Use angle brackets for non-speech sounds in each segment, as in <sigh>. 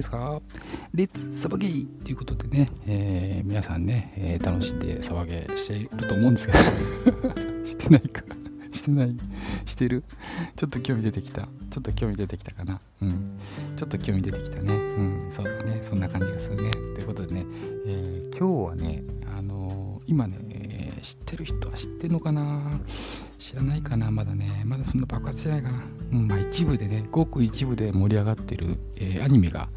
ですか？レッツ騒げということでね、えー、皆さんね、えー、楽しんで騒げしていると思うんですけど。<laughs> してないか。してない。してる？ちょっと興味出てきた。ちょっと興味出てきたかな？うん。ちょっと興味出てきたね。うん。そうだね。そんな感じがするね。ということでね、えー、今日はねあの今ね知ってる人は知ってるのかな？知らないかな？まだね。まだそんな爆発してないかな、うん、まあ一部でねごく一部で盛り上がってる、えー、アニメが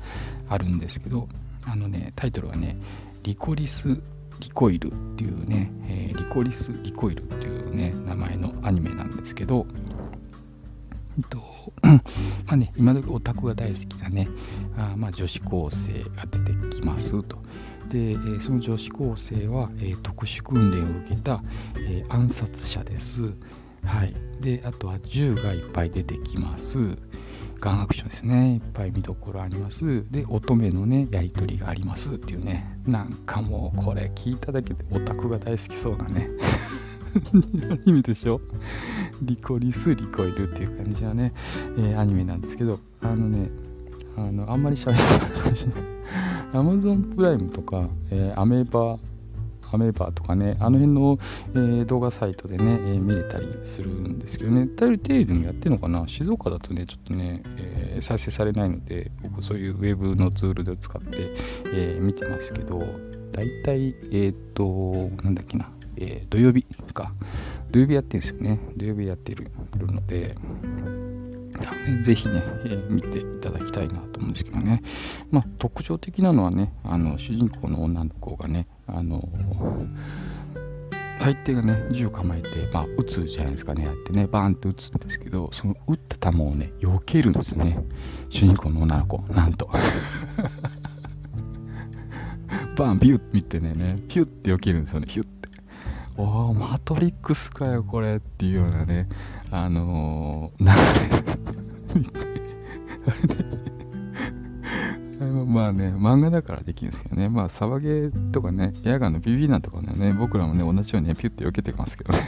あるんですけどあのねタイトルはねリコリス・リコイルっていうね、えー、リコリス・リコイルっていうね名前のアニメなんですけどえっと <coughs> まあね、今時オタクが大好きなね、あまあ、女子高生が出てきますと。で、その女子高生は、えー、特殊訓練を受けた、えー、暗殺者です。はい。で、あとは銃がいっぱい出てきます。ガンアクションですね。いっぱい見どころあります。で、乙女のね、やりとりがありますっていうね。なんかもう、これ聞いただけでオタクが大好きそうなね。<laughs> アニメでしょ？リコリス・リコイルっていう感じのね、えー、アニメなんですけど、あのね、あのあんまり喋らないかもしれない。Amazon プライムとか、えー、アメーバーアメーバーとかね、あの辺の、えー、動画サイトでね、えー、見れたりするんですけどね、頼り程度にやってるのかな？静岡だとね、ちょっとね、えー、再生されないので、僕そういうウェブのツールで使って、え見てますけど、大体、えっ、と、なんだっけな、え土曜日か、土曜日やってるんですよね。土曜日やってるので、<laughs> ぜひね、えー、見ていただきたいなと思うんですけどね。まあ、特徴的なのはね、あの主人公の女の子がね、あの相手がね、銃構えて、まあ、撃つじゃないですかね、やってね、バーンって撃つんですけど、その撃った弾をね、避けるんですね。主人公の女の子、なんと。<laughs> バーン、ビュッ見てね、ねピュッて避けるんですよね、ピュッ。おお、マトリックスかよ、これっていうようなね、あのー、流れあのまあね、漫画だからできるんですけどね、まあ、サバゲーとかね、エアガンの BB なんとかね、僕らもね、同じようにね、ピュッて避けてますけどね。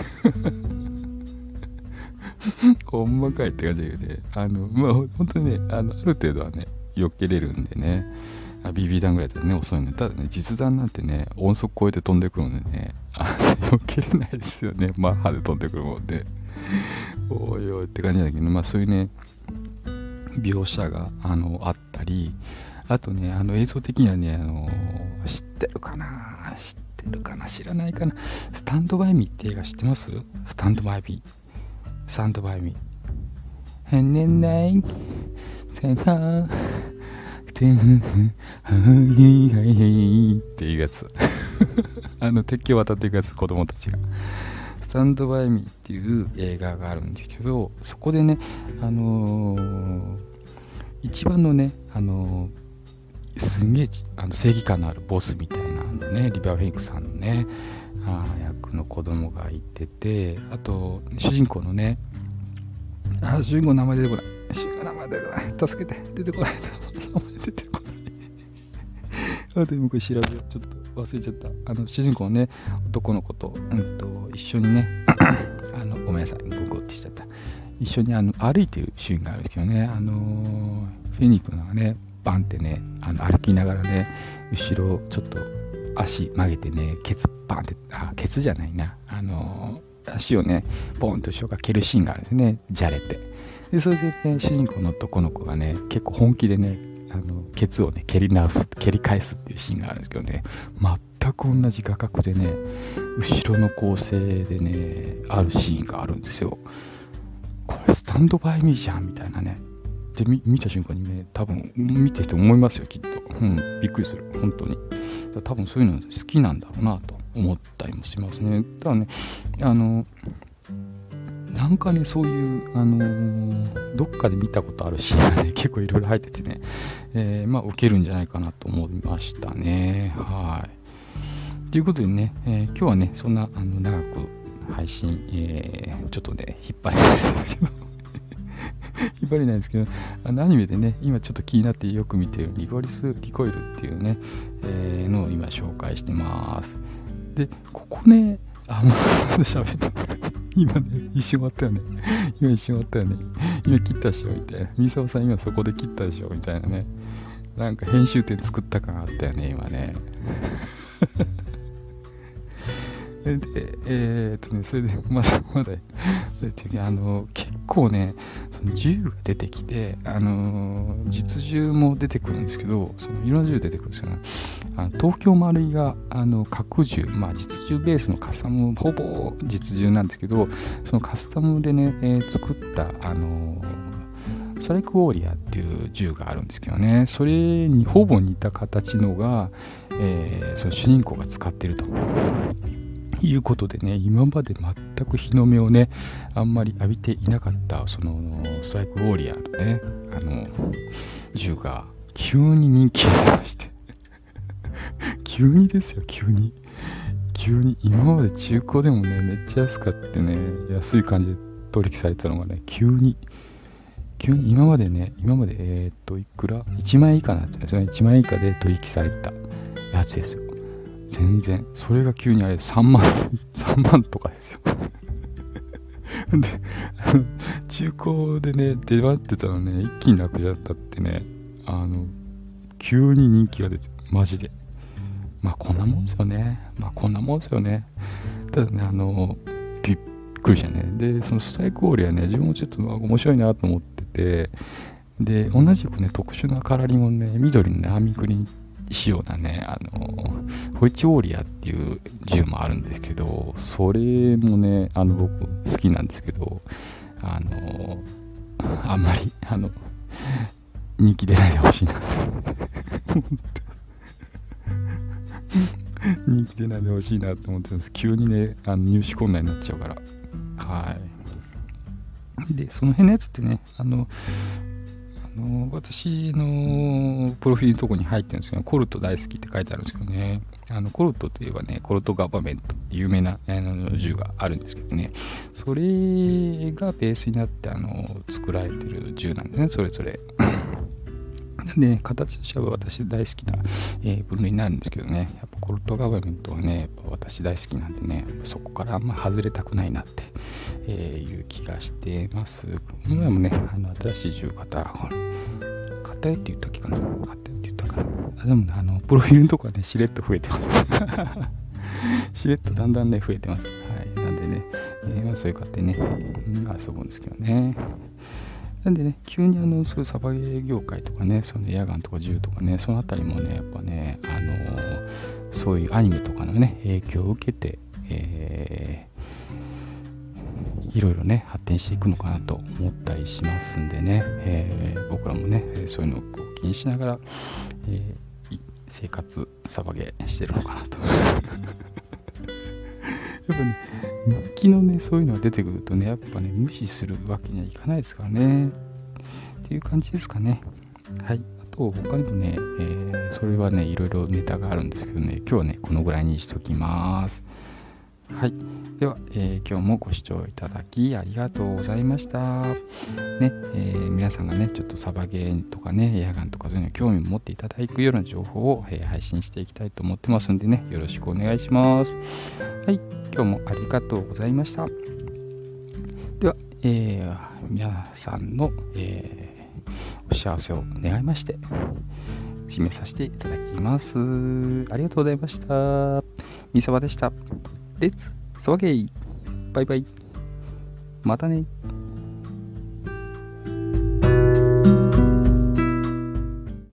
<laughs> ほんまかいって感じで、あの、まあ、本当にね、あのある程度はね、避けれるんでね、BB 弾ぐらいだとね、遅いの。ただね、実弾なんてね、音速超えて飛んでくるのでね、あ避けれないですよね、<laughs> マッハで飛んでくるもんで。おいおいって感じだけど、まあそういうね、描写があのあったり、あとね、あの映像的にはね、あの知ってるかな？知ってるかな？知らないかな？スタンドバイミーって映画知ってます？スタンドバイミー。スタンドバイミー。へんねんない？せなてはいはいはいっていうやつ。あの鉄橋渡っていくやつ、子供たちが。スタンドバイミーっていう映画があるんですけど、そこでね、あのー、一番のね、あのー、すんげえあの正義感のあるボスみたいなのね、リバー・フェイクさんのね、あ役の子供がいてて、あと、主人公のね、あ、主人公の名前出てこない。主人公の名前出てこない。助けて。出てこない。名前出てこない。あと、僕調べよう。ちょっと。忘れちゃったあの主人公のね男の子と,、うんと、一緒にね <clears throat> あのごめんなさいゴゴってしちゃった一緒にあの歩いてるシーンがあるんですけどねあのフェニックがねバンってねあの歩きながらね後ろちょっと足曲げてねケツバンってあケツじゃないなあの足をねポンと後ろから蹴るシーンがあるんですねじゃれてでそれでね主人公の男の子がね結構本気でねあのケツをね蹴り直す蹴り返すっていうシーンがあるんですけどね。全く同じ画角でね後ろの構成でねあるシーンがあるんですよ。これスタンドバイミーじゃんみたいなね。で見た瞬間にね多分見てる人思いますよきっと。うんびっくりする。本当に。多分そういうの好きなんだろうなと思ったりもしますね。ただねあのなんかね、そういう、あのー、どっかで見たことあるシーンがね、<laughs> 結構いろいろ入っててね、えー、まあ、受けるんじゃないかなと思いましたね。はい。ということでね、えー、今日はね、そんな、あの、長く配信、えー、ちょっとね、引っ張れないですけど <laughs> 引っ張れないんですけど、あのアニメでね、今ちょっと気になってよく見てるリゴリス・リコイルっていうね、えー、のを今紹介してます。で、ここね、あ、も <laughs> う喋った。今ね、一瞬終わったよね。今一瞬終わったよね。今切ったでしょみたいな。みさおさん今そこで切ったでしょみたいなね。なんか編集点作った感あったよね、今ね。で、えー、っとね、それで、<laughs> まだまだ、あの、結構ね、その銃が出てきて、あの実銃も出てくるんですけど、そのいろんな銃出てくるんですよね。あの東京丸井が、あの、核銃、まあ、実銃ベースのカスタム、ほぼ実銃なんですけど、そのカスタムでね、えー、作った、あのストライクウォーリアっていう銃があるんですけどね、それにほぼ似た形のが、えー、その主人公が使ってると。いうことでね、今まで全く日の目をね、あんまり浴びていなかった、その、ストライクウォーリアーのね、あの、銃が急に人気が出まして <laughs> 急にですよ、急に。急に、今まで中古でもね、めっちゃ安かってね、安い感じで取引されてたのがね、急に、急に今までね、今まで、えー、っと、いくら ?1 万円以下なんですよね。1万円以下で取引されたやつですよ。全然。それが急にあれ、3万、<laughs> 3万とかですよ。<laughs> で、<laughs> 中古でね、出回ってたのね、一気になくなったってね、あの、急に人気が出て、マジで。まあこんなもんですよね。まあこんなもんですよね。ただね、あの、びっくりしたね。で、そのストライクウォーリアね、自分もちょっと面白いなと思ってて、で、同じくね、特殊なカラーリングのね、緑のね、アーミグリ仕様なね、あの、ホイチオーリアっていう銃もあるんですけど、それもね、あの、僕好きなんですけど、あの、あんまり、あの、人気出ないでほしいな。<laughs> 人気出ないでほしいなと思ってるんです。急にね、あの入手困難になっちゃうから。はい。で、その辺のやつってね、あの、の私のプロフィールのとこに入ってるんですけど、コルト大好きって書いてあるんですけどね、あのコルトといえばね、コルトガバメントって有名なあの銃があるんですけどね、それがベースになってあの作られてる銃なんですね、それぞれ。なんで、ね、形としては私大好きな、えー、分類になるんですけどね、やっぱコルトガバメントはね、やっぱ私大好きなんでね、そこからあんま外れたくないなって、えー、いう気がしてます。今もね、あの新しい銃型、買ったよって言ったっけかな？買ったよって言ったかな？でもね、あの、プロフィールのとこはね、しれっと増えてます。<laughs> しれっとだんだんね、増えてます。はい。なんでね、えー、そういう買ってね、遊ぶんですけどね。なんでね、急にあの、そういうサバゲー業界とかね、そのエアガンとか銃とかね、そのあたりもね、やっぱね、あのー、そういうアニメとかのね、影響を受けて、えー、いろいろね、発展していくのかなと思ったりしますんでね、えー、僕らもね、そういうのを気にしながら、えー、生活、サバゲーしてるのかなと。やっぱね、日記のね、そういうのが出てくるとね、やっぱね、無視するわけにはいかないですからね。っていう感じですかね。はい。あと、他にもね、えー、それはね、いろいろネタがあるん。ですけどね、今日はね、このぐらいにしときます。はい。では、えー、今日もご視聴いただきありがとうございました。ね、えー、皆さんがね、ちょっとサバゲーとかね、エアガンとかそういうの興味を持っていただくような情報を、えー、配信していきたいと思ってますんでね、よろしくお願いします。はい。今日もありがとうございました。では、えー、皆さんの、え、お幸せを願いまして、締めさせていただきます。ありがとうございました。みさばでした。レッツ、そわげい。バイバイ。またね。